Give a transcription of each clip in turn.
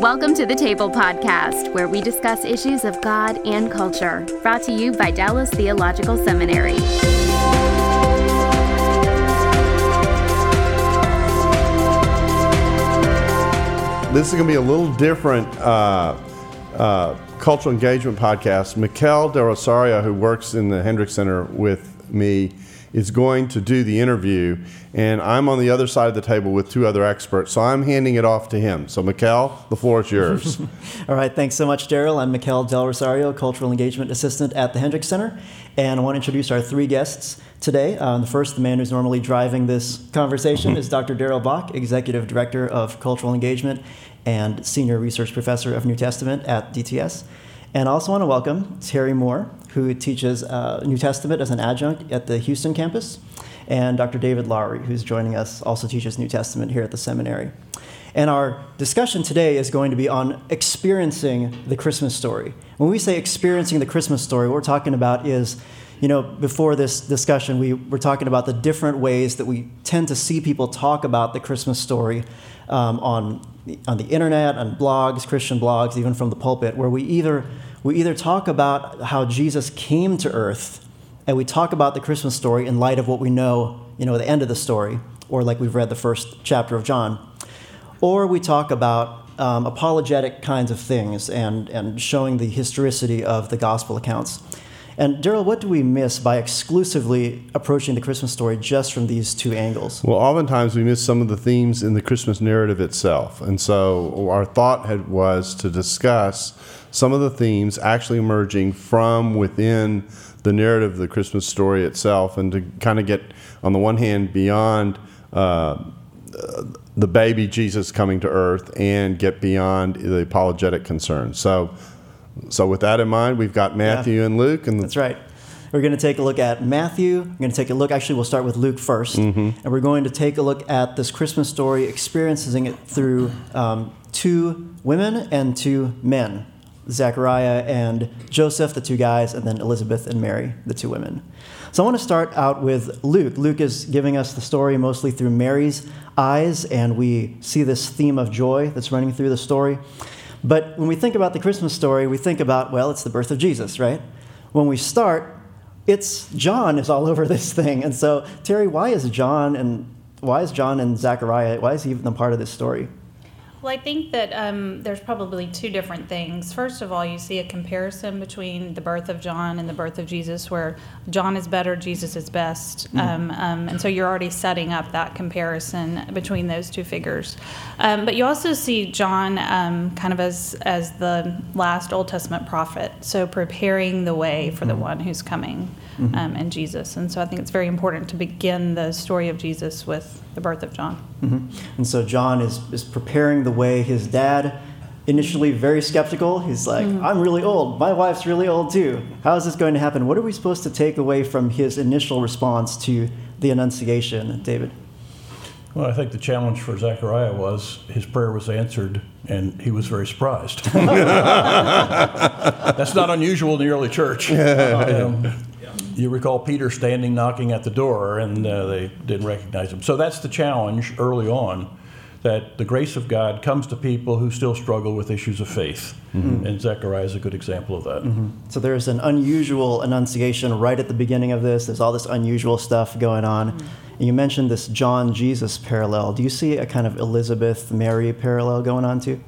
Welcome to the Table Podcast, where we discuss issues of God and culture. Brought to you by Dallas Theological Seminary. This is going to be a little different uh, uh, cultural engagement podcast. Mikel Del Rosario, who works in the Hendricks Center with me, is going to do the interview, and I'm on the other side of the table with two other experts, so I'm handing it off to him. So, Mikel, the floor is yours. All right, thanks so much, Darrell. I'm Mikel Del Rosario, Cultural Engagement Assistant at the Hendricks Center, and I want to introduce our three guests today. Um, the first, the man who's normally driving this conversation, is Dr. Darrell Bock, Executive Director of Cultural Engagement and Senior Research Professor of New Testament at DTS. And I also want to welcome Terri Moore, who teaches uh, New Testament as an adjunct at the Houston campus, and Dr. David Lowery, who's joining us, also teaches New Testament here at the seminary. And our discussion today is going to be on experiencing the Christmas story. When we say experiencing the Christmas story, what we're talking about is, you know, before this discussion, we were talking about the different ways that we tend to see people talk about the Christmas story um, on, on the internet, on blogs, Christian blogs, even from the pulpit, where we either we either talk about how Jesus came to earth and we talk about the Christmas story in light of what we know, you know, the end of the story, or like we've read the first chapter of John, or we talk about um, apologetic kinds of things and, and showing the historicity of the gospel accounts. And Darrell, what do we miss by exclusively approaching the Christmas story just from these two angles? Well, oftentimes we miss some of the themes in the Christmas narrative itself. And so our thought had, was to discuss some of the themes actually emerging from within the narrative of the Christmas story itself and to kind of get, on the one hand, beyond. Uh, the baby Jesus coming to earth and get beyond the apologetic concerns. So, so with that in mind, we've got Matthew yeah. and Luke, and that's right. We're going to take a look at Matthew. We're going to take a look. Actually, we'll start with Luke 1st mm-hmm. and we're going to take a look at this Christmas story, experiencing it through um, two women and two men. Zechariah and Joseph, the two guys, and then Elizabeth and Mary, the two women. So I want to start out with Luke. Luke is giving us the story mostly through Mary's eyes, and we see this theme of joy that's running through the story. But when we think about the Christmas story, we think about, well, it's the birth of Jesus, right? When we start, it's John is all over this thing. And so, Terri, why is John and why is John and Zechariah, why is he even a part of this story? Well, I think that um, there's probably two different things. First of all, you see a comparison between the birth of John and the birth of Jesus, where John is better, Jesus is best. Mm-hmm. Um, um, and so you're already setting up that comparison between those two figures. Um, but you also see John um, kind of as, as the last Old Testament prophet, so preparing the way for the mm-hmm. one who's coming mm-hmm. um, and Jesus. And so I think it's very important to begin the story of Jesus with the birth of John. Mm-hmm. And so John is, is preparing the way. His dad, initially very skeptical, he's like, mm-hmm. I'm really old. My wife's really old too. How is this going to happen? What are we supposed to take away from his initial response to the Annunciation, David? Well, I think the challenge for Zechariah was his prayer was answered and he was very surprised. That's not unusual in the early church. Um, you recall Peter standing knocking at the door, and uh, they didn't recognize him. So that's the challenge early on that the grace of God comes to people who still struggle with issues of faith. Mm-hmm. And Zechariah is a good example of that. Mm-hmm. So there's an unusual annunciation right at the beginning of this. There's all this unusual stuff going on. Mm-hmm. You mentioned this John Jesus parallel. Do you see a kind of Elizabeth Mary parallel going on too?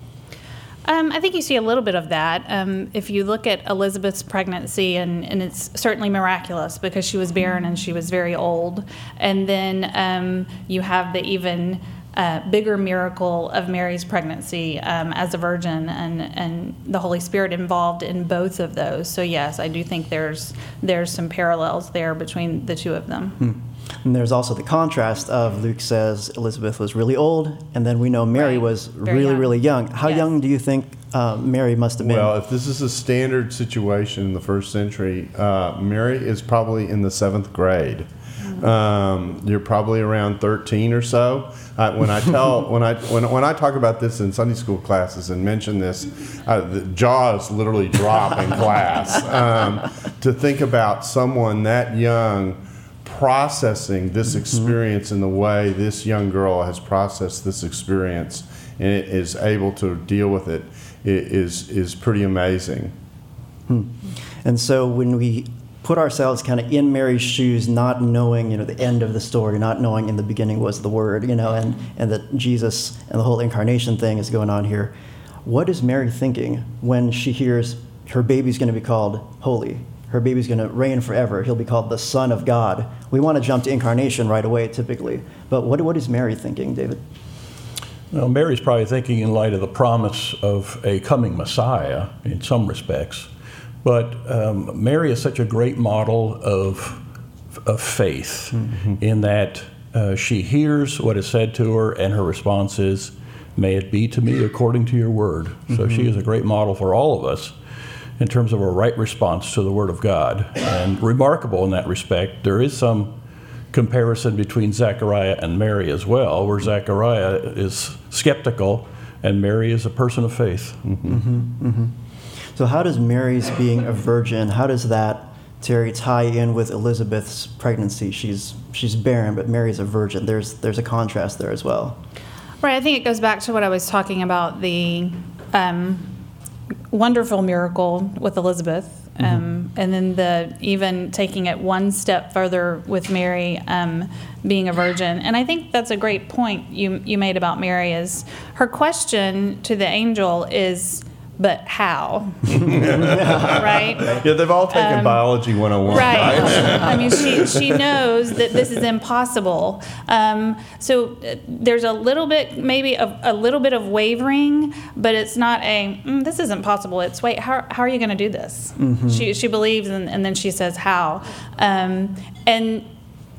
Um, I think you see a little bit of that. Um, if you look at Elizabeth's pregnancy, and, and it's certainly miraculous because she was barren and she was very old. And then um, you have the even uh, bigger miracle of Mary's pregnancy um, as a virgin and, and the Holy Spirit involved in both of those. So yes, I do think there's there's some parallels there between the two of them. Hmm. And there's also the contrast of Luke says Elizabeth was really old, and then we know Mary Right. was Very really, young. really young. How Yes. young do you think uh, Mary must have been? Well, if this is a standard situation in the first century, uh, Mary is probably in the seventh grade. Um, you're probably around 13 or so. Uh, when I tell when I when, when I talk about this in Sunday school classes and mention this, uh, the jaws literally drop in class. Um, to think about someone that young processing this mm-hmm. experience in the way this young girl has processed this experience and it is able to deal with it is is pretty amazing. Hmm. And so when we put ourselves kind of in Mary's shoes, not knowing, you know, the end of the story, not knowing in the beginning was the Word, you know, and, and that Jesus and the whole incarnation thing is going on here, what is Mary thinking when she hears her baby's going to be called holy? Her baby's going to reign forever. He'll be called the Son of God. We want to jump to incarnation right away, typically. But what, what is Mary thinking, David? Well, Mary's probably thinking in light of the promise of a coming Messiah in some respects. But um, Mary is such a great model of, of faith in that uh, she hears what is said to her, and her response is, May it be to me according to your word. So she is a great model for all of us in terms of a right response to the Word of God. And remarkable in that respect, there is some comparison between Zechariah and Mary as well, where Zechariah is skeptical and Mary is a person of faith. Mm-hmm, mm-hmm, mm-hmm. So how does Mary's being a virgin, how does that, Terri, tie in with Elizabeth's pregnancy? She's she's barren, but Mary's a virgin. There's there's a contrast there as well. Right. I think it goes back to what I was talking about the um, wonderful miracle with Elizabeth. Um, and then the even taking it one step further with Mary um, being a virgin, and I think that's a great point you you made about Mary. Is her question to the angel is, "But how?" right? Yeah, they've all taken biology 101. Right. I mean, she, she knows that this is impossible. Um, so uh, there's a little bit, maybe a, a little bit of wavering, but it's not a, mm, this isn't possible. It's, wait, how, how are you going to do this? She, she believes, and, and then she says, how? Um, and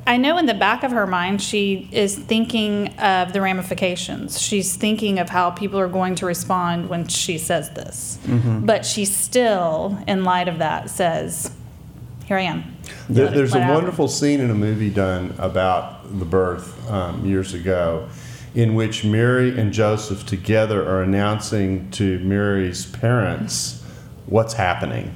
I know in the back of her mind, she is thinking of the ramifications. She's thinking of how people are going to respond when she says this. But she still, in light of that, says, Here I am. There, there's a wonderful scene in a movie done about the birth um, years ago in which Mary and Joseph together are announcing to Mary's parents what's happening.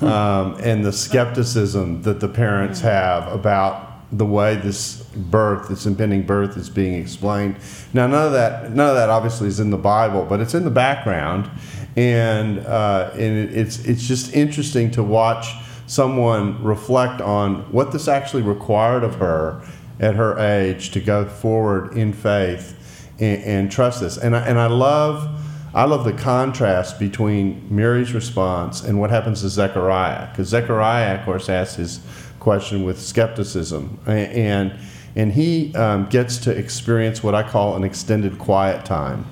Um, and the skepticism that the parents have about the way this birth, this impending birth, is being explained. Now, none of that, none of that obviously is in the Bible, but it's in the background, and uh, and it's it's just interesting to watch someone reflect on what this actually required of her at her age to go forward in faith and, and trust this. And I, and I love. I love the contrast between Mary's response and what happens to Zechariah, because Zechariah, of course, asks his question with skepticism, and and he um, gets to experience what I call an extended quiet time.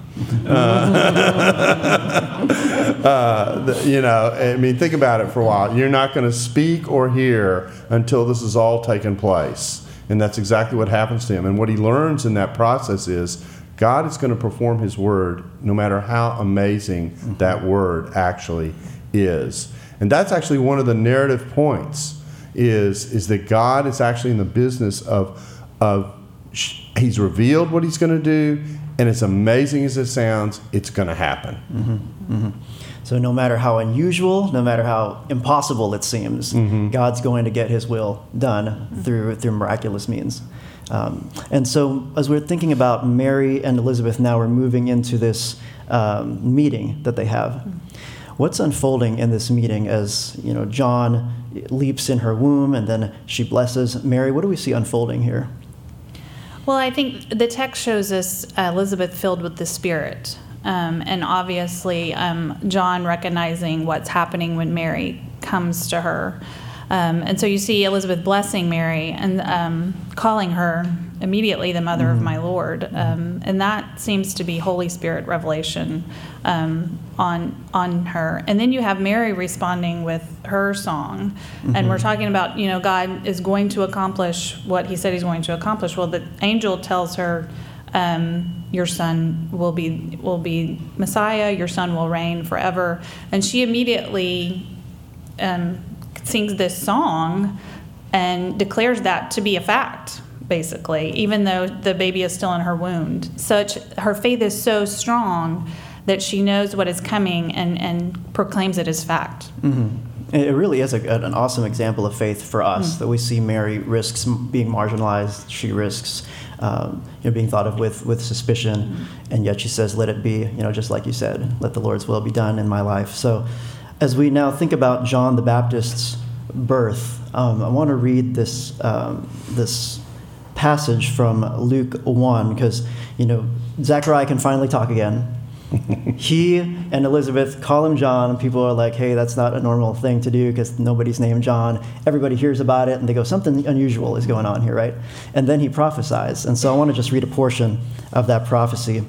Uh, the- you know, I mean, think about it for a while. You're not going to speak or hear until this is all taken place, and that's exactly what happens to him. And what he learns in that process is God is going to perform His word, no matter how amazing that word actually is. And that's actually one of the narrative points. Is is that God is actually in the business of of sh- He's revealed what He's going to do, and as amazing as it sounds, it's going to happen. Mm-hmm. Mm-hmm. So no matter how unusual, no matter how impossible it seems, mm-hmm. God's going to get His will done through through miraculous means. Um, and so, as we're thinking about Mary and Elizabeth, now we're moving into this um, meeting that they have. What's unfolding in this meeting as you know John leaps in her womb and then she blesses Mary? What do we see unfolding here? Well, I think the text shows us uh, Elizabeth filled with the Spirit. Um, and obviously, um, John recognizing what's happening when Mary comes to her. Um, and so you see Elizabeth blessing Mary and um, calling her immediately the mother of my Lord, um, and that seems to be Holy Spirit revelation um, on on her. And then you have Mary responding with her song, and we're talking about you know God is going to accomplish what He said He's going to accomplish. Well, the angel tells her. Um, your son will be will be Messiah. Your son will reign forever, and she immediately um, sings this song and declares that to be a fact basically even though the baby is still in her wound such her faith is so strong that she knows what is coming and, and proclaims it as fact mm-hmm. It really is a, an awesome example of faith for us mm. that we see Mary risks being marginalized. She risks um, you know, being thought of with, with suspicion, mm. and yet she says, "Let it be." You know, just like you said, "Let the Lord's will be done in my life." So, as we now think about John the Baptist's birth, um, I want to read this um, this passage from Luke one because you know Zechariah can finally talk again he and Elizabeth call him John, and people are like, hey, that's not a normal thing to do because nobody's named John. Everybody hears about it, and they go, something unusual is going on here, right? And then he prophesies. And so I want to just read a portion of that prophecy.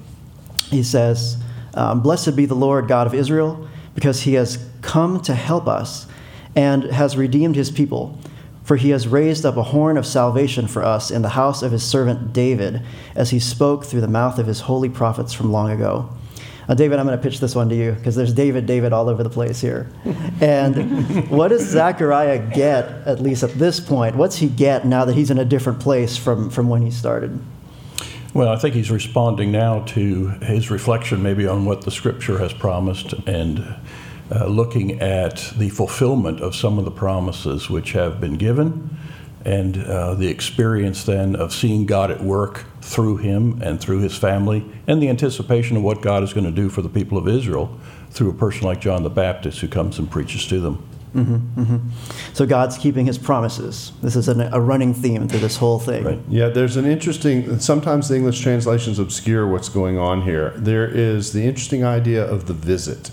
He says, um, Blessed be the Lord God of Israel, because he has come to help us and has redeemed his people. For he has raised up a horn of salvation for us in the house of his servant David, as he spoke through the mouth of his holy prophets from long ago. Uh, David, I'm going to pitch this one to you because there's David, David all over the place here. And what does Zechariah get, at least at this point? What's he get now that he's in a different place from, from when he started? Well, I think he's responding now to his reflection maybe on what the scripture has promised and uh, looking at the fulfillment of some of the promises which have been given and uh, the experience then of seeing God at work through him and through his family and the anticipation of what God is going to do for the people of Israel through a person like John the Baptist who comes and preaches to them. So God's keeping his promises. This is an, a running theme through this whole thing. Right. Yeah, there's an interesting. Sometimes the English translations obscure what's going on here. There is the interesting idea of the visit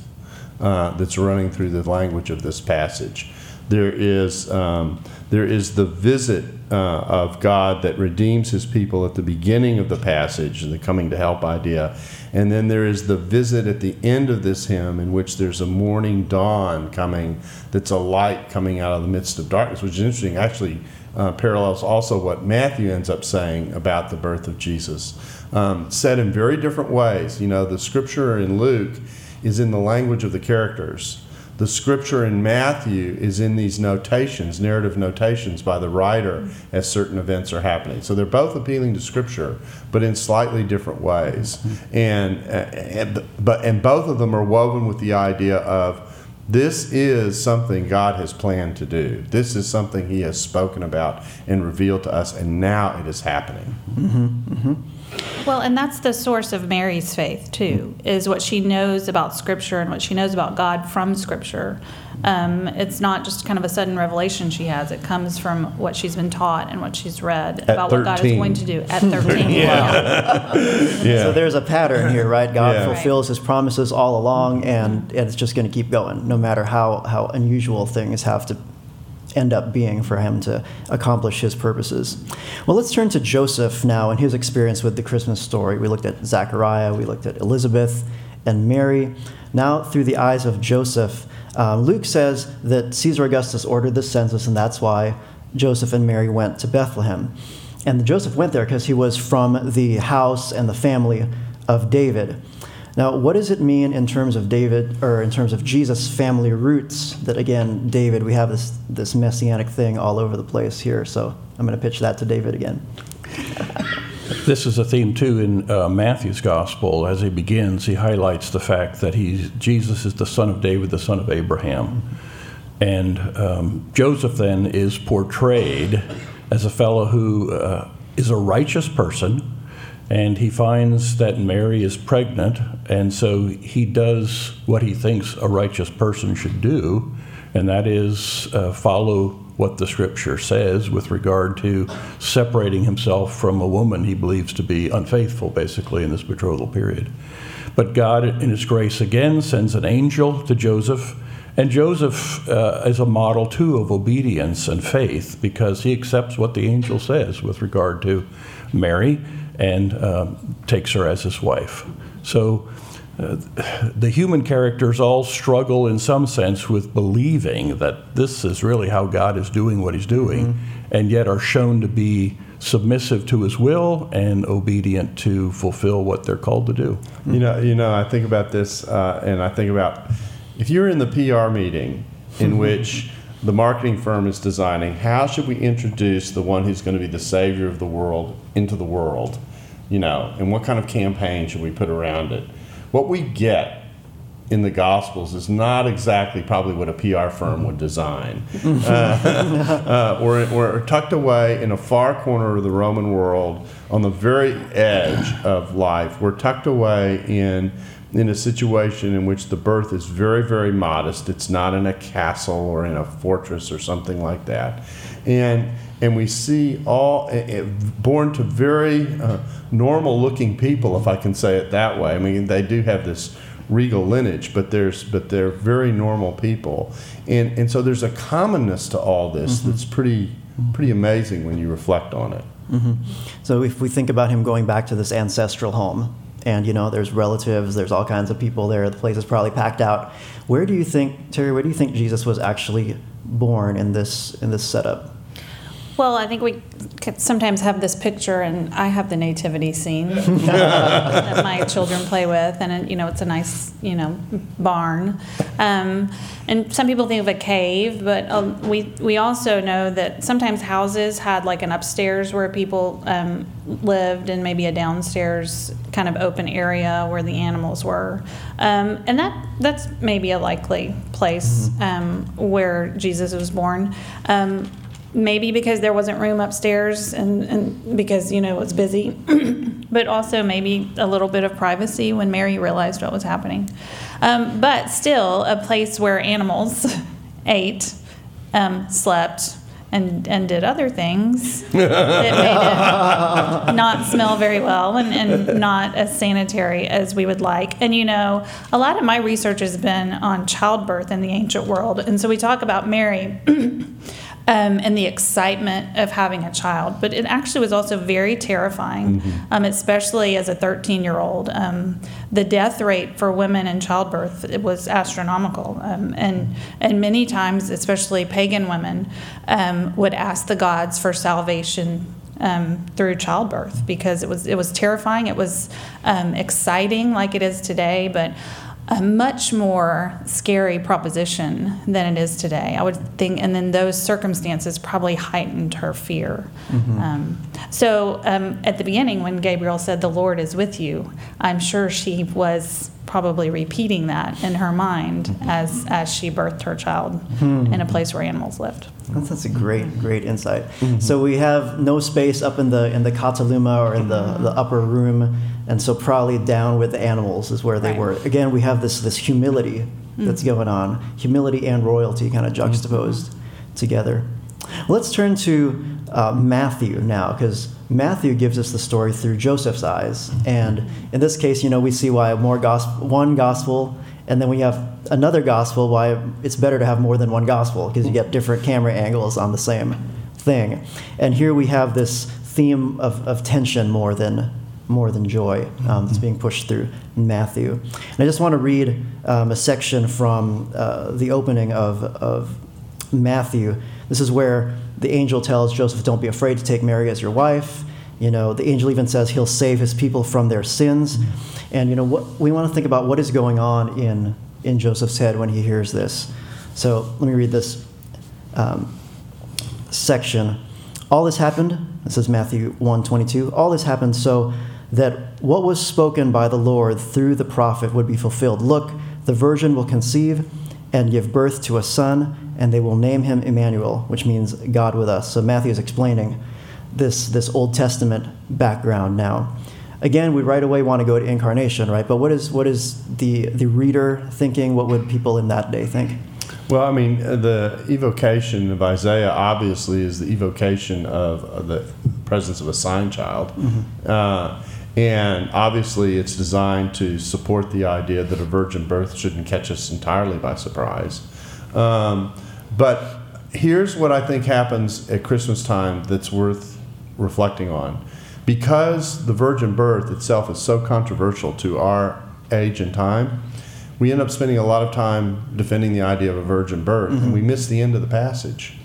uh, that's running through the language of this passage. There is um, there is the visit uh, of God that redeems His people at the beginning of the passage, and the coming to help idea, and then there is the visit at the end of this hymn in which there's a morning dawn coming. That's a light coming out of the midst of darkness, which is interesting. Actually, uh, parallels also what Matthew ends up saying about the birth of Jesus, um, said in very different ways. You know, the scripture in Luke is in the language of the characters. The scripture in Matthew is in these notations, narrative notations by the writer as certain events are happening. So they're both appealing to scripture, but in slightly different ways. And, and but and both of them are woven with the idea of this is something God has planned to do. This is something He has spoken about and revealed to us, and now it is happening. Mm-hmm, mm-hmm. Well, and that's the source of Mary's faith too, is what she knows about Scripture and what she knows about God from Scripture. Um, it's not just kind of a sudden revelation she has; it comes from what she's been taught and what she's read about what God is going to do at thirteen. yeah. Yeah. So there's a pattern here, right? God Yeah. fulfills his promises all along, and, and it's just going to keep going, no matter how, how unusual things have to end up being for him to accomplish his purposes. Well, let's turn to Joseph now and his experience with the Christmas story. We looked at Zechariah, we looked at Elizabeth and Mary. Now, through the eyes of Joseph, um, Luke says that Caesar Augustus ordered the census, and that's why Joseph and Mary went to Bethlehem. And Joseph went there because he was from the house and the family of David. Now, what does it mean in terms of David, or in terms of Jesus' family roots? That again, David, we have this this messianic thing all over the place here. So I'm going to pitch that to David again. This is a theme too in uh, Matthew's gospel. As he begins, he highlights the fact that he's, Jesus is the son of David, the son of Abraham. And um, Joseph then is portrayed as a fellow who uh, is a righteous person, and he finds that Mary is pregnant, and so he does what he thinks a righteous person should do, and that is uh, follow what the scripture says with regard to separating himself from a woman he believes to be unfaithful, basically, in this betrothal period. But God, in His grace, again sends an angel to Joseph And Joseph uh, is a model too of obedience and faith because he accepts what the angel says with regard to Mary and um, takes her as his wife. So uh, the human characters all struggle in some sense with believing that this is really how God is doing what he's doing, mm-hmm. and yet are shown to be submissive to his will and obedient to fulfill what they're called to do. You know, you know, I think about this, uh, and I think about if you're in the PR meeting in which the marketing firm is designing how should we introduce the one who's going to be the savior of the world into the world, you know, and what kind of campaign should we put around it? What we get in the Gospels is not exactly probably what a PR firm would design. uh, uh, we're, we're tucked away in a far corner of the Roman world on the very edge of life. We're tucked away in in a situation in which the birth is very, very modest. It's not in a castle or in a fortress or something like that. And, and we see all uh, born to very uh, normal looking people, if I can say it that way. I mean, they do have this regal lineage, but there's but they're very normal people, and and so there's a commonness to all this mm-hmm. that's pretty pretty amazing when you reflect on it. Mm-hmm. So if we think about him going back to this ancestral home, and you know there's relatives, there's all kinds of people there. The place is probably packed out. Where do you think Terri? Where do you think Jesus was actually born in this in this setup? Well, I think we sometimes have this picture, and I have the nativity scene that my children play with, and you know it's a nice you know barn. Um, and some people think of a cave, but um, we we also know that sometimes houses had like an upstairs where people um, lived, and maybe a downstairs kind of open area where the animals were, um, and that that's maybe a likely place mm-hmm. Um, where Jesus was born. Um, maybe because there wasn't room upstairs and, and because you know it was busy but also maybe a little bit of privacy when mary realized what was happening um, but still a place where animals ate um, slept and, and did other things that made it not smell very well and, and not as sanitary as we would like. And you know, a lot of my research has been on childbirth in the ancient world. And so we talk about Mary um, and the excitement of having a child. But it actually was also very terrifying, mm-hmm. um, especially as a 13 year old. Um, the death rate for women in childbirth it was astronomical, um, and and many times, especially pagan women, um, would ask the gods for salvation um, through childbirth because it was it was terrifying. It was um, exciting like it is today, but a much more scary proposition than it is today. I would think, and then those circumstances probably heightened her fear. Mm-hmm. Um, so um, at the beginning, when Gabriel said, The Lord is with you, I'm sure she was probably repeating that in her mind as, as she birthed her child mm-hmm. in a place where animals lived. That's, that's a great, great insight. Mm-hmm. So we have no space up in the in the kataluma or in the, the upper room and so probably down with the animals is where they right. were. Again, we have this this humility mm-hmm. that's going on, humility and royalty kind of juxtaposed mm-hmm. together. Let's turn to uh, Matthew now, because Matthew gives us the story through Joseph's eyes, and in this case, you know, we see why more gospel, one gospel, and then we have another gospel. Why it's better to have more than one gospel because you get different camera angles on the same thing. And here we have this theme of, of tension more than more than joy um, that's being pushed through Matthew. And I just want to read um, a section from uh, the opening of, of Matthew. This is where the angel tells Joseph, Don't be afraid to take Mary as your wife. You know, the angel even says he'll save his people from their sins. And, you know, what, we want to think about what is going on in, in Joseph's head when he hears this. So let me read this um, section. All this happened, this is Matthew 1 22. All this happened so that what was spoken by the Lord through the prophet would be fulfilled. Look, the virgin will conceive and give birth to a son, and they will name him Emmanuel, which means God with us. So Matthew is explaining this, this Old Testament background now. Again, we right away want to go to incarnation, right? But what is, what is the, the reader thinking? What would people in that day think? Well, I mean, uh, the evocation of Isaiah obviously is the evocation of the presence of a sign child. Mm-hmm. Uh, and obviously, it's designed to support the idea that a virgin birth shouldn't catch us entirely by surprise. Um, but here's what I think happens at Christmas time that's worth reflecting on. Because the virgin birth itself is so controversial to our age and time, we end up spending a lot of time defending the idea of a virgin birth, and mm-hmm. we miss the end of the passage.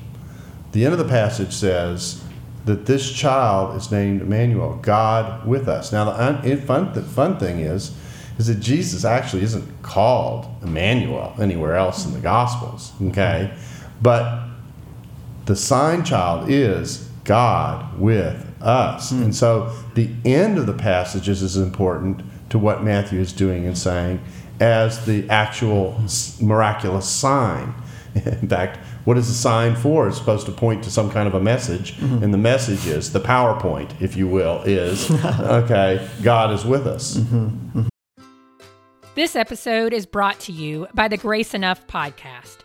The end of the passage says that this child is named Emmanuel, God with us. Now, the un- fun, the fun thing is, is that Jesus actually isn't called Emmanuel anywhere else in the Gospels, okay? But the sign child is God with us. Hmm. And so the end of the passage is as important to what Matthew is doing and saying as the actual miraculous sign. In fact, what is the sign for? It's supposed to point to some kind of a message, mm-hmm. and the message is the PowerPoint, if you will, is okay, God is with us. Mm-hmm. Mm-hmm. This episode is brought to you by the Grace Enough podcast.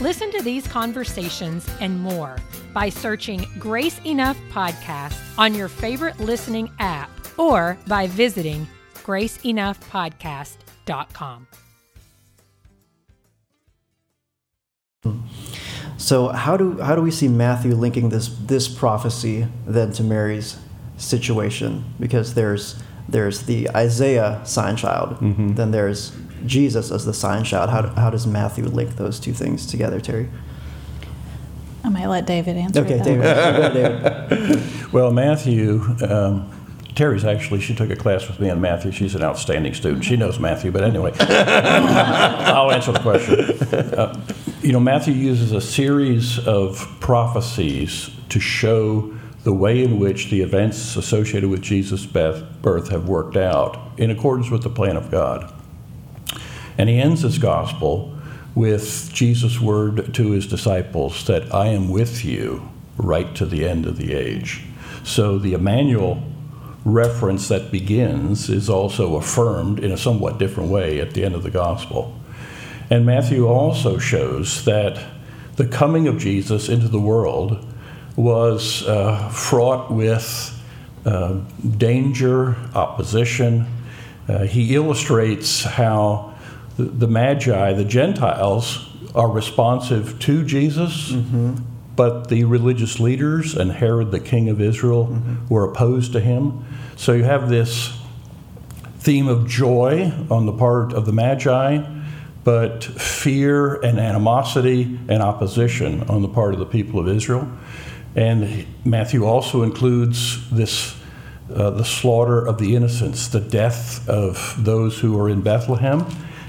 Listen to these conversations and more by searching Grace Enough Podcast on your favorite listening app or by visiting graceenoughpodcast.com. So how do how do we see Matthew linking this this prophecy then to Mary's situation? Because there's there's the Isaiah sign child, mm-hmm. then there's Jesus as the sign child. How, how does Matthew link those two things together, Terri? I might let David answer Okay, that. David. David. Well, Matthew, um, Terri's actually, she took a class with me on Matthew. She's an outstanding student. She knows Matthew, but anyway, I'll answer the question. Uh, you know, Matthew uses a series of prophecies to show the way in which the events associated with Jesus' birth have worked out in accordance with the plan of God. And he ends his gospel with Jesus' word to his disciples that I am with you right to the end of the age. So the Emmanuel reference that begins is also affirmed in a somewhat different way at the end of the gospel. And Matthew also shows that the coming of Jesus into the world was uh, fraught with uh, danger, opposition. Uh, he illustrates how the, the Magi, the Gentiles, are responsive to Jesus, but the religious leaders and Herod, the king of Israel, were opposed to him. So you have this theme of joy on the part of the Magi, but fear and animosity and opposition on the part of the people of Israel. And Matthew also includes this uh, the slaughter of the innocents, the death of those who are in Bethlehem,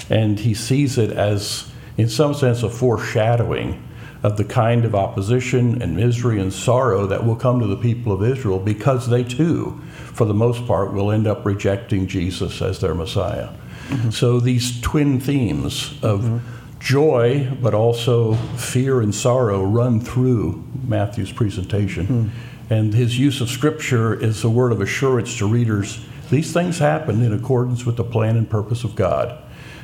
and he sees it as, in some sense, a foreshadowing of the kind of opposition and misery and sorrow that will come to the people of Israel because they too, for the most part, will end up rejecting Jesus as their Messiah. Mm-hmm. So these twin themes of mm-hmm. joy, but also fear and sorrow, run through Matthew's presentation. Hmm. And his use of Scripture is a word of assurance to readers. These things happen in accordance with the plan and purpose of God.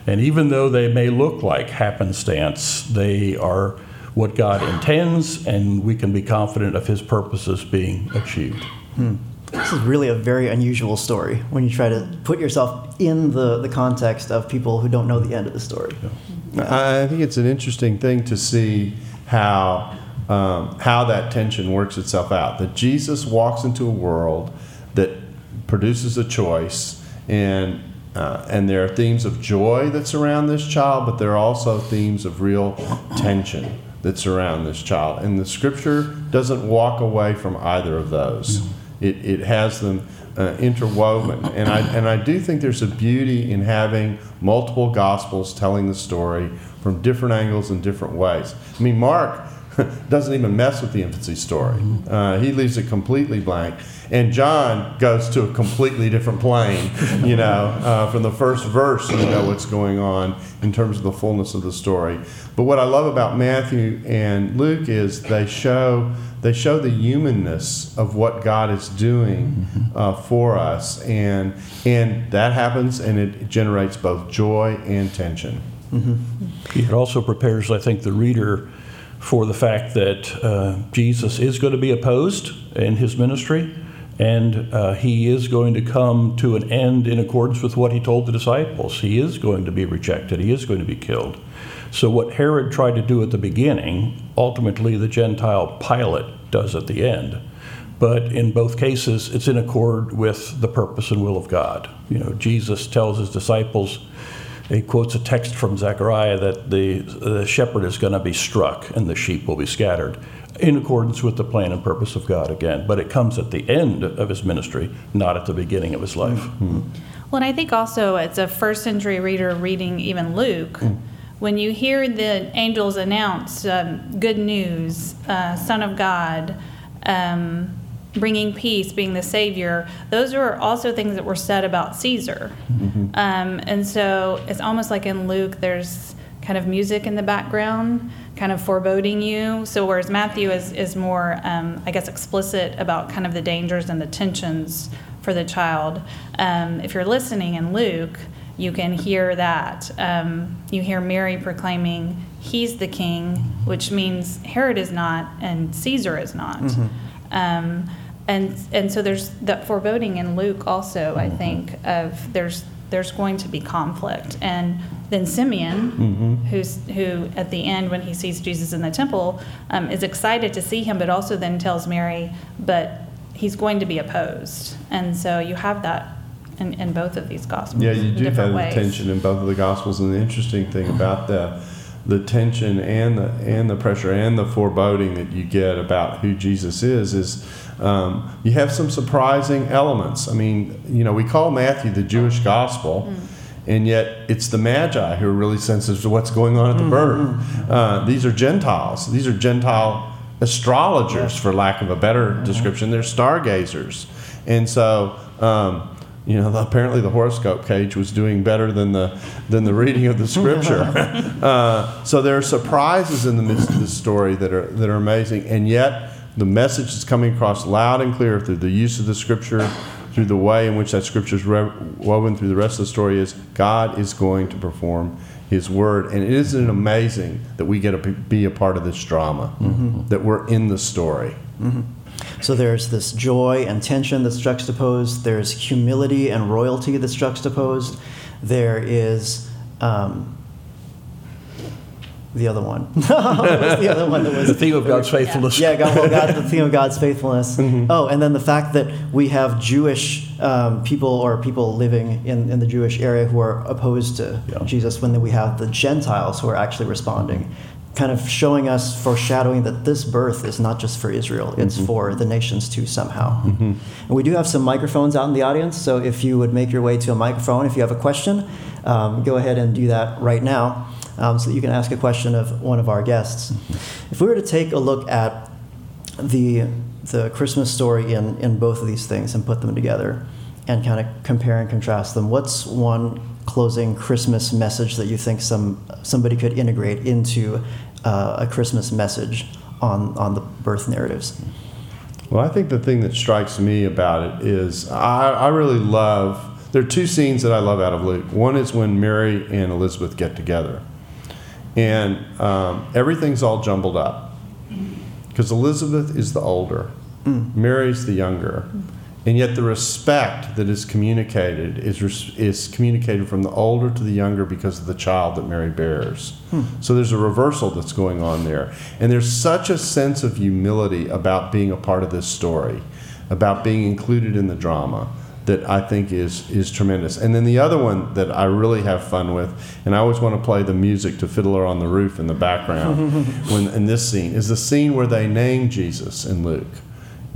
And even though they may look like happenstance, they are what God intends, and we can be confident of his purposes being achieved. This is really a very unusual story when you try to put yourself in the, the context of people who don't know the end of the story. I I think it's an interesting thing to see how um, how that tension works itself out. That Jesus walks into a world that produces a choice, and uh, and there are themes of joy that surround this child, but there are also themes of real tension that surround this child. And the Scripture doesn't walk away from either of those. It, it has them uh, interwoven, and I and I do think there's a beauty in having multiple gospels telling the story from different angles and different ways. I mean, Mark doesn't even mess with the infancy story. Uh, he leaves it completely blank. And John goes to a completely different plane, you know, uh, from the first verse, you know what's going on in terms of the fullness of the story. But what I love about Matthew and Luke is they show they show the humanness of what God is doing uh, for us, and and that happens, and it generates both joy and tension. It also prepares, I think, the reader for the fact that uh, Jesus is going to be opposed in his ministry, and uh, he is going to come to an end in accordance with what he told the disciples. He is going to be rejected, he is going to be killed. So, what Herod tried to do at the beginning, ultimately the Gentile Pilate does at the end. But in both cases, it's in accord with the purpose and will of God. You know, Jesus tells his disciples, he quotes a text from Zechariah that the, the shepherd is going to be struck and the sheep will be scattered in accordance with the plan and purpose of God again. But it comes at the end of his ministry, not at the beginning of his life. Well, and I think also as a first century reader reading even Luke, when you hear the angels announce um, good news, uh, Son of God, um, bringing peace, being the Savior, those are also things that were said about Caesar. Um, and so it's almost like in Luke, there's kind of music in the background, kind of foreboding you. So whereas Matthew is, is more, um, I guess, explicit about kind of the dangers and the tensions for the child. Um, if you're listening in Luke, you can hear that. Um, you hear Mary proclaiming, He's the king, which means Herod is not and Caesar is not. Um, and, and so there's that foreboding in Luke also, I think, of there's, there's going to be conflict. And then Simeon, who's, who at the end, when he sees Jesus in the temple, um, is excited to see him, but also then tells Mary, but he's going to be opposed. And so you have that in, in both of these gospels. Yeah, you do have different the tension in both of the gospels, and the interesting thing about the the tension and the and the pressure and the foreboding that you get about who Jesus is is um, you have some surprising elements. I mean, you know, we call Matthew the Jewish gospel. And yet, it's the Magi who are really sensitive to what's going on at the birth. Uh, these are Gentiles. These are Gentile astrologers, for lack of a better description. They're stargazers. And so, um, you know, apparently the horoscope page was doing better than the than the reading of the scripture. uh, so there are surprises in the midst of this story that are that are amazing, and yet the message is coming across loud and clear through the use of the scripture, through the way in which that scripture is re- woven through the rest of the story. Is God is going to perform His word, and isn't it amazing that we get to be a part of this drama, that we're in the story. So there's this joy and tension that's juxtaposed. There's humility and royalty that's juxtaposed. There is um, the other one. the other one that was The theme of God's faithfulness. yeah, God, well, God, the theme of God's faithfulness. Oh, and then the fact that we have Jewish um, people or people living in, in the Jewish area who are opposed to Yeah. Jesus, when we have the Gentiles who are actually responding, kind of showing us, foreshadowing that this birth is not just for Israel, it's for the nations too, somehow. And we do have some microphones out in the audience, so if you would make your way to a microphone, if you have a question, um, go ahead and do that right now um, so that you can ask a question of one of our guests. If we were to take a look at the the Christmas story in, in both of these things and put them together and kind of compare and contrast them. What's one closing Christmas message that you think some somebody could integrate into uh, a Christmas message on on the birth narratives? Well, I think the thing that strikes me about it is I, I really love. There are two scenes that I love out of Luke. One is when Mary and Elizabeth get together, and um, everything's all jumbled up. Because Elizabeth is the older, Mary's the younger, and yet the respect that is communicated is res- is communicated from the older to the younger because of the child that Mary bears. So there's a reversal that's going on there, and there's such a sense of humility about being a part of this story, about being included in the drama that I think is is tremendous. And then the other one that I really have fun with, and I always want to play the music to Fiddler on the Roof in the background when in this scene is the scene where they name Jesus in Luke.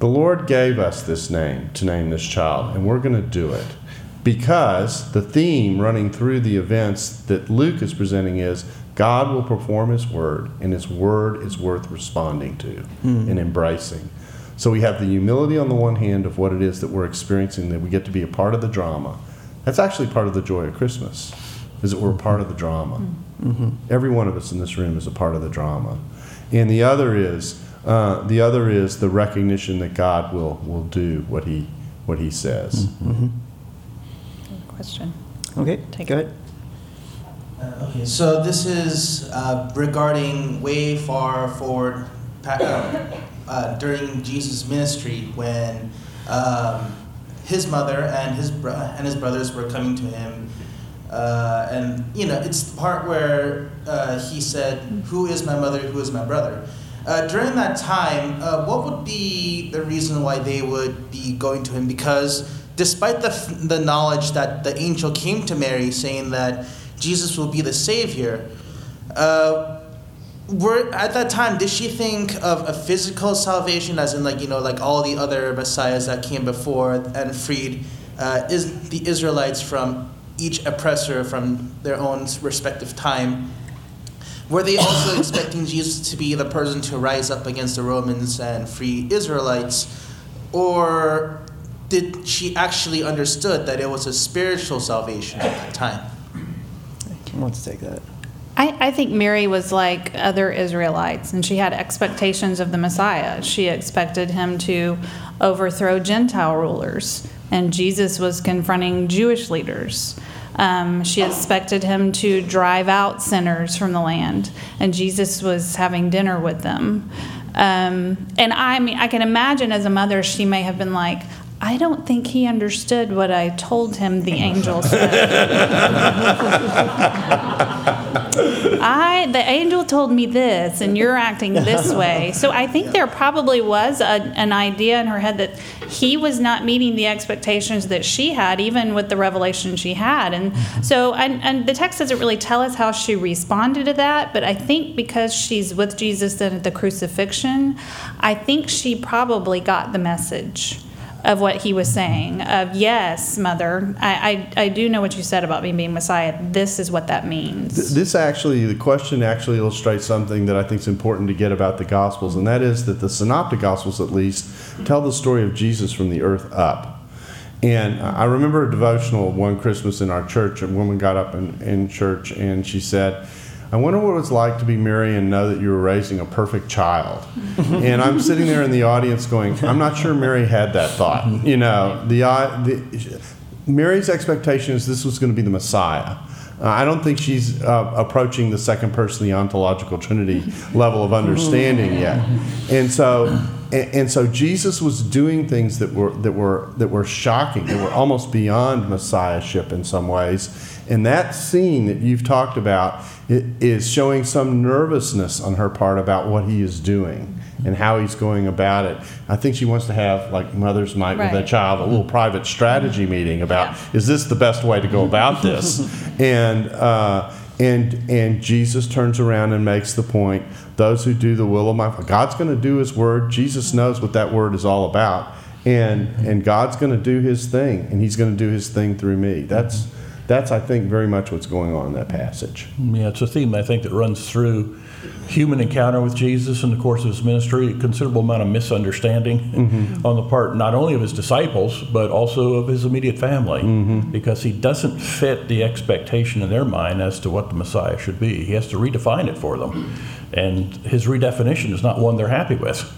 The Lord gave us this name to name this child, and we're going to do it because the theme running through the events that Luke is presenting is God will perform His word, and His word is worth responding to hmm. and embracing. So we have the humility on the one hand of what it is that we're experiencing, that we get to be a part of the drama. That's actually part of the joy of Christmas, is that we're a part of the drama. Hmm. Mm-hmm. Every one of us in this room is a part of the drama. And the other is uh, the other is the recognition that God will will do what he what he says. Question. Okay, Take go it. ahead. Uh, okay, so this is uh, regarding way far forward uh, uh, during Jesus' ministry when um, his mother and his bro- and his brothers were coming to him, uh, and you know it's the part where uh, he said, "Who is my mother? Who is my brother?" Uh, during that time, uh, what would be the reason why they would be going to him? Because despite the, the knowledge that the angel came to Mary saying that Jesus will be the Savior, uh, were, at that time, did she think of a physical salvation, as in, like, you know, like all the other messiahs that came before and freed uh, is the Israelites from each oppressor from their own respective time? Were they also expecting Jesus to be the person to rise up against the Romans and free Israelites? Or did she actually understood that it was a spiritual salvation at that time? Who wants to take that? I, I think Mary was like other Israelites, and she had expectations of the Messiah. She expected him to overthrow Gentile rulers, and Jesus was confronting Jewish leaders. Um, she expected him to drive out sinners from the land, and Jesus was having dinner with them. Um, and I mean, I can imagine as a mother, she may have been like, I don't think he understood what I told him the angel said. I the angel told me this and you're acting this way. So I think there probably was a, an idea in her head that he was not meeting the expectations that she had even with the revelation she had. And mm-hmm. so and, and the text doesn't really tell us how she responded to that, but I think because she's with Jesus then at the crucifixion, I think she probably got the message of what he was saying of yes mother I, I, I do know what you said about me being messiah this is what that means This actually, the question actually illustrates something that I think is important to get about the Gospels, and that is that the Synoptic Gospels, at least, tell the story of Jesus from the earth up. And I remember a devotional one Christmas in our church. A woman got up in, in church and she said, I wonder what it was like to be Mary and know that you were raising a perfect child. and I'm sitting there in the audience going, I'm not sure Mary had that thought. You know, the, uh, the Mary's expectation is this was going to be the Messiah. Uh, I don't think she's uh, approaching the second person, the ontological Trinity level of understanding yet, and so, and, and so Jesus was doing things that were that were that were shocking, that were almost beyond messiahship in some ways. And that scene that you've talked about is showing some nervousness on her part about what he is doing and how he's going about it. I think she wants to have, like mothers might with a child, a little private strategy meeting about Yeah. is this the best way to go about this? and uh, and and Jesus turns around and makes the point: those who do the will of my God's going to do His word. Jesus knows what that word is all about, and and God's going to do His thing, and He's going to do His thing through me. That's that's I think very much what's going on in that passage. Yeah, it's a theme I think that runs through human encounter with Jesus in the course of his ministry. A considerable amount of misunderstanding mm-hmm. on the part not only of his disciples but also of his immediate family, mm-hmm. because he doesn't fit the expectation in their mind as to what the Messiah should be. He has to redefine it for them, and his redefinition is not one they're happy with.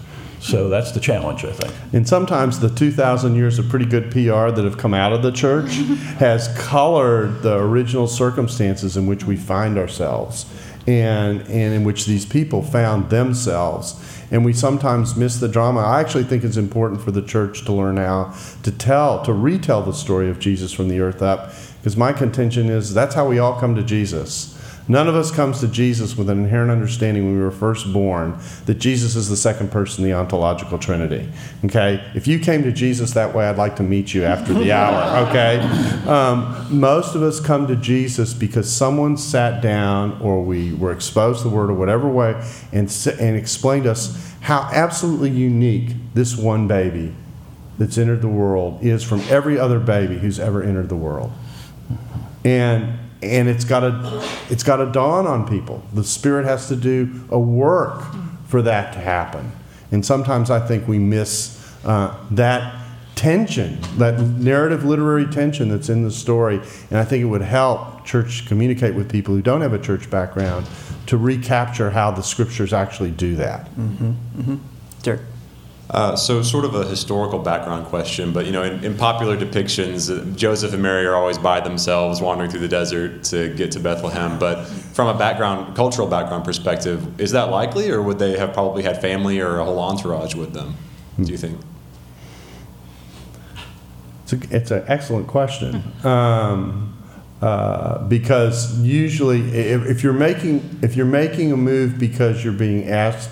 So that's the challenge, I think. And sometimes the 2,000 years of pretty good PR that have come out of the church has colored the original circumstances in which we find ourselves and, and in which these people found themselves. and we sometimes miss the drama. I actually think it's important for the church to learn how to tell, to retell the story of Jesus from the earth up, because my contention is that's how we all come to Jesus. None of us comes to Jesus with an inherent understanding when we were first born that Jesus is the second person in the ontological Trinity. Okay? If you came to Jesus that way, I'd like to meet you after the hour. Okay? Um, most of us come to Jesus because someone sat down or we were exposed to the Word or whatever way and, and explained to us how absolutely unique this one baby that's entered the world is from every other baby who's ever entered the world. And and it's got to it's got to dawn on people. The Spirit has to do a work for that to happen. And sometimes I think we miss uh, that tension, that narrative literary tension that's in the story. And I think it would help church communicate with people who don't have a church background to recapture how the scriptures actually do that. Mm-hmm. Mm-hmm. Derek. Uh, so, sort of a historical background question, but you know, in, in, popular depictions, uh, Joseph and Mary are always by themselves, wandering through the desert to get to Bethlehem. But from a background, cultural background perspective, is that likely, or would they have probably had family or a whole entourage with them? Do you think? It's, an excellent question. Um, uh, because usually, if, if you're making if you're making a move because you're being asked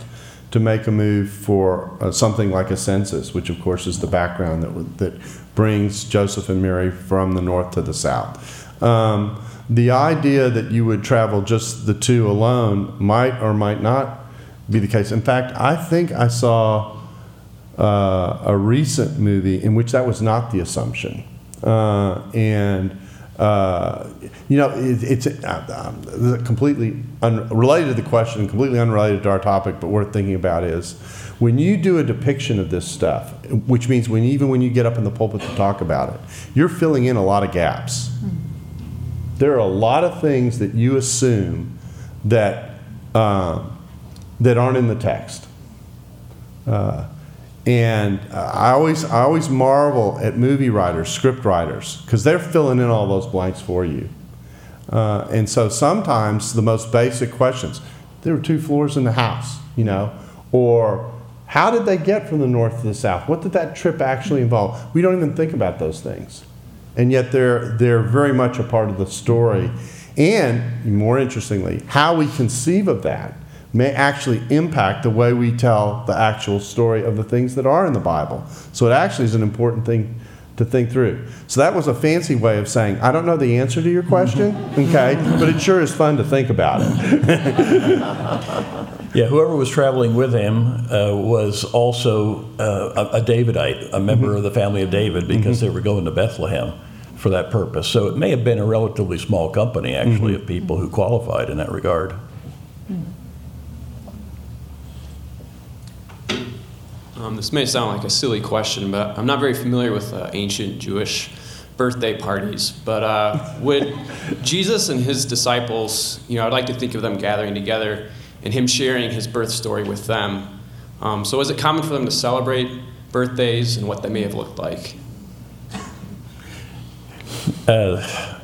to make a move for uh, something like a census, which of course is the background that, that brings Joseph and Mary from the north to the south. Um, the idea that you would travel just the two alone might or might not be the case. In fact, I think I saw uh, a recent movie in which that was not the assumption. Uh, and uh, you know, it, it's uh, um, completely unrelated to the question, completely unrelated to our topic, but worth thinking about is when you do a depiction of this stuff, which means when even when you get up in the pulpit to talk about it, you're filling in a lot of gaps. There are a lot of things that you assume that uh, that aren't in the text. Uh, and uh, I always, I always marvel at movie writers, script writers, because they're filling in all those blanks for you. Uh, and so sometimes the most basic questions there were two floors in the house, you know, or how did they get from the north to the south? What did that trip actually involve? We don't even think about those things. And yet they're, they're very much a part of the story. And more interestingly, how we conceive of that may actually impact the way we tell the actual story of the things that are in the Bible. So it actually is an important thing to think through. So that was a fancy way of saying, I don't know the answer to your question, okay, but it sure is fun to think about it. yeah, whoever was traveling with him uh, was also uh, a, a, Davidite, a member mm-hmm. of the family of David, because mm-hmm. they were going to Bethlehem for that purpose. So it may have been a relatively small company, actually, mm-hmm. of people who qualified in that regard. Um, this may sound like a silly question, but I'm not very familiar with uh, ancient Jewish birthday parties. But uh, would Jesus and his disciples, you know, I'd like to think of them gathering together and him sharing his birth story with them. Um, so, is it common for them to celebrate birthdays and what they may have looked like? Uh,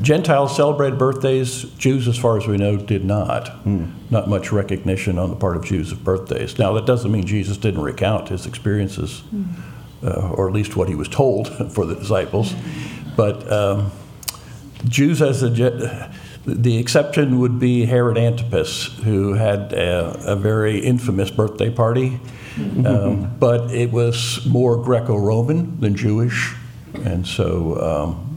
Gentiles celebrated birthdays. Jews, as far as we know, did not. Mm. Not much recognition on the part of Jews of birthdays. Now, that doesn't mean Jesus didn't recount his experiences, mm. uh, or at least what he was told for the disciples. But um, Jews, as a the exception would be Herod Antipas, who had a, a very infamous birthday party, um, but it was more Greco Roman than Jewish. And so um,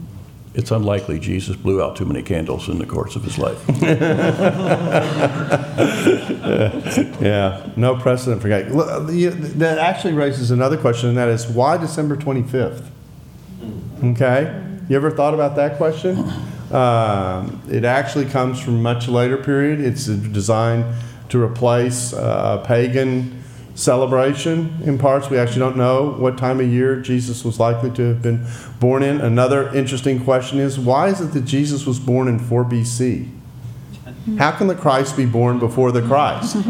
it's unlikely Jesus blew out too many candles in the course of his life. yeah, no precedent for that. That actually raises another question, and that is why December 25th? Okay, you ever thought about that question? Um, it actually comes from a much later period. It's designed to replace uh, pagan celebration in parts. We actually don't know what time of year Jesus was likely to have been born in. Another interesting question is why is it that Jesus was born in 4 BC? How can the Christ be born before the Christ?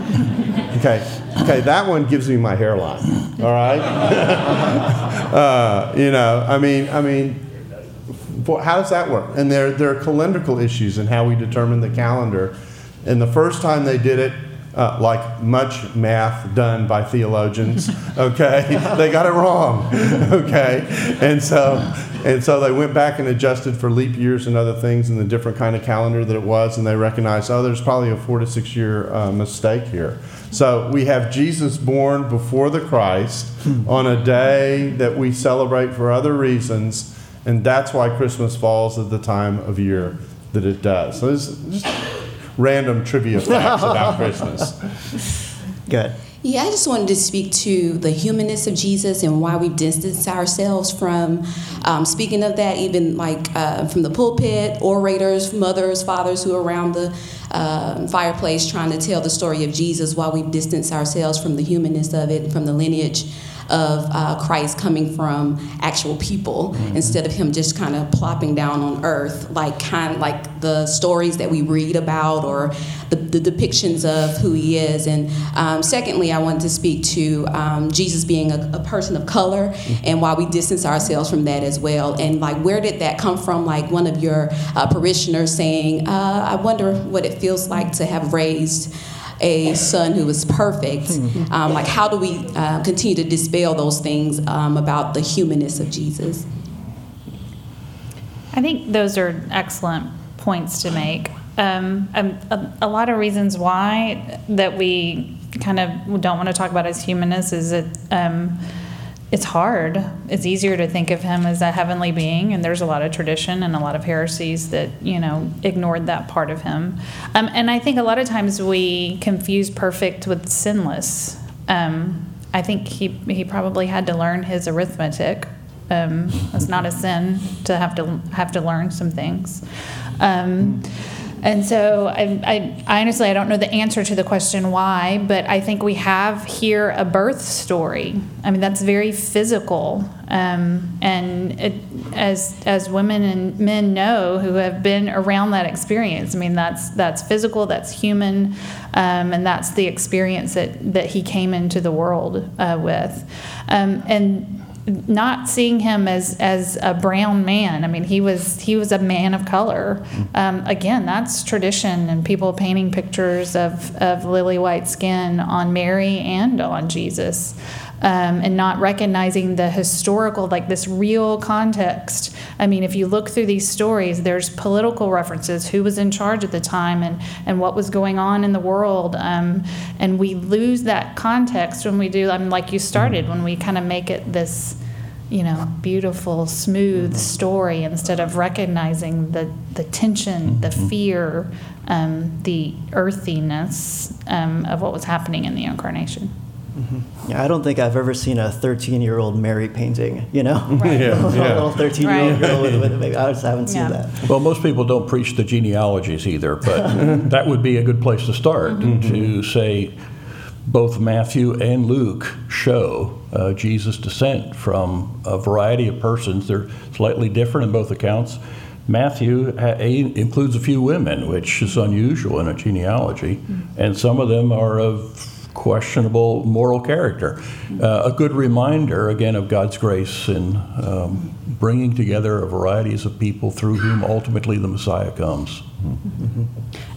Okay, okay, that one gives me my hairline. All right, uh, you know, I mean, I mean, how does that work? And there, there are calendrical issues in how we determine the calendar. And the first time they did it, uh, like much math done by theologians, okay, they got it wrong, okay, and so and so they went back and adjusted for leap years and other things and the different kind of calendar that it was, and they recognized, oh, there's probably a four to six year uh, mistake here. So we have Jesus born before the Christ on a day that we celebrate for other reasons, and that's why Christmas falls at the time of year that it does. So it's just random trivia facts about Christmas. Good. Yeah, I just wanted to speak to the humanness of Jesus and why we've distanced ourselves from um, speaking of that, even like uh, from the pulpit, orators, mothers, fathers who are around the uh, fireplace trying to tell the story of Jesus, while we've distanced ourselves from the humanness of it, from the lineage of uh, Christ coming from actual people mm-hmm. instead of him just kind of plopping down on earth, like kind of like the stories that we read about or the, the depictions of who he is. And um, secondly, I wanted to speak to um, Jesus being a, a, person of color mm-hmm. and why we distance ourselves from that as well. And like, where did that come from? Like one of your uh, parishioners saying, uh, I wonder what it feels like to have raised a son who was perfect. Mm-hmm. Um, like, how do we uh, continue to dispel those things um, about the humanness of Jesus? I think those are excellent points to make. Um, um, a, a, lot of reasons why that we kind of don't want to talk about as humanness is that um, it's hard. It's easier to think of him as a heavenly being, and there's a lot of tradition and a lot of heresies that you know ignored that part of him. Um, and I think a lot of times we confuse perfect with sinless. Um, I think he he probably had to learn his arithmetic. Um, it's not a sin to have to have to learn some things. Um, and so I, I, honestly, I don't know the answer to the question why, but I think we have here a birth story. I mean, that's very physical. Um, and it, as, as women and men know who have been around that experience, I mean, that's, that's physical, that's human, um, and that's the experience that, that he came into the world uh, with. Um, and not seeing him as as a brown man. I mean, he was he was a man of color. Um, again, that's tradition and people painting pictures of of lily white skin on Mary and on Jesus. Um, and not recognizing the historical, like this real context. I mean, if you look through these stories, there's political references, who was in charge at the time, and, and what was going on in the world. Um, and we lose that context when we do, I mean, like you started, when we kind of make it this you know, beautiful, smooth mm-hmm. story instead of recognizing the, the tension, the mm-hmm. fear, um, the earthiness um, of what was happening in the incarnation. Mm-hmm. Yeah, I don't think I've ever seen a 13 year old Mary painting, you know? Right. yeah, a little 13 year old girl with, with a baby. I just haven't seen that. Well, most people don't preach the genealogies either, but that would be a good place to start mm-hmm. to say, both Matthew and Luke show uh, Jesus' descent from a variety of persons. They're slightly different in both accounts. Matthew ha- includes a few women, which is unusual in a genealogy, mm-hmm. and some of them are of questionable moral character. Uh, a good reminder, again, of God's grace in um, bringing together a varieties of people through whom ultimately the Messiah comes. Mm-hmm.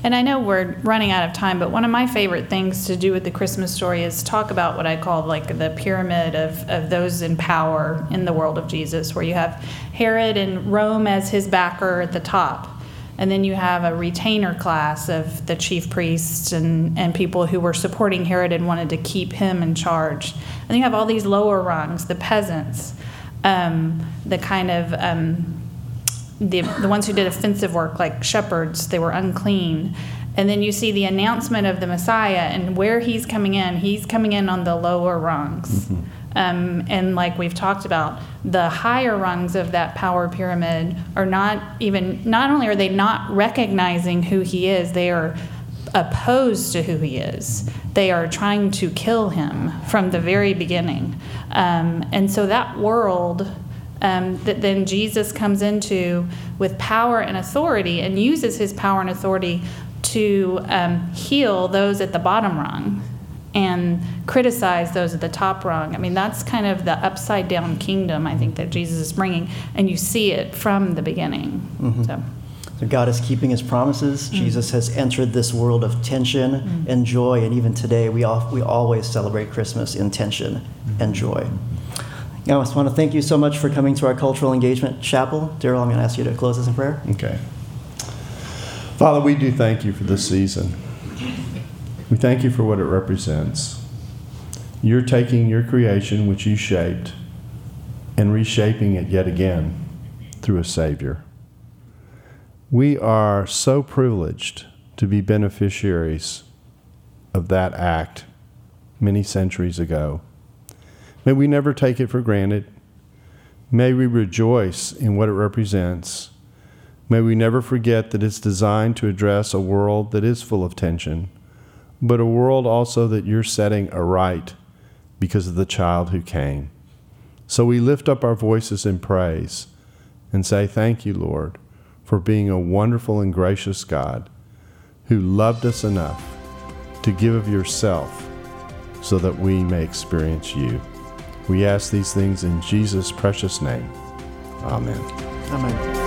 And I know we're running out of time, but one of my favorite things to do with the Christmas story is talk about what I call like the pyramid of, of those in power in the world of Jesus, where you have Herod and Rome as his backer at the top. And then you have a retainer class of the chief priests and, and people who were supporting Herod and wanted to keep him in charge. And you have all these lower rungs, the peasants, um, the kind of um, the, the ones who did offensive work, like shepherds, they were unclean. And then you see the announcement of the Messiah and where he's coming in. He's coming in on the lower rungs. Mm-hmm. Um, and like we've talked about, the higher rungs of that power pyramid are not even, not only are they not recognizing who he is, they are opposed to who he is. They are trying to kill him from the very beginning. Um, and so that world um, that then Jesus comes into with power and authority and uses his power and authority to um, heal those at the bottom rung and criticize those at the top rung. I mean, that's kind of the upside down kingdom I think that Jesus is bringing, and you see it from the beginning. Mm-hmm. So. that God is keeping his promises. Mm. Jesus has entered this world of tension mm. and joy, and even today we, all, we always celebrate Christmas in tension mm-hmm. and joy. I just want to thank you so much for coming to our Cultural Engagement Chapel. Darrell, I'm going to ask you to close us in prayer. Okay. Father, we do thank you for this season. We thank you for what it represents. You're taking your creation, which you shaped, and reshaping it yet again through a Savior. We are so privileged to be beneficiaries of that act many centuries ago. May we never take it for granted. May we rejoice in what it represents. May we never forget that it's designed to address a world that is full of tension, but a world also that you're setting aright because of the child who came. So we lift up our voices in praise and say, Thank you, Lord, for being a wonderful and gracious God who loved us enough to give of yourself so that we may experience you. We ask these things in Jesus' precious name. Amen. Amen.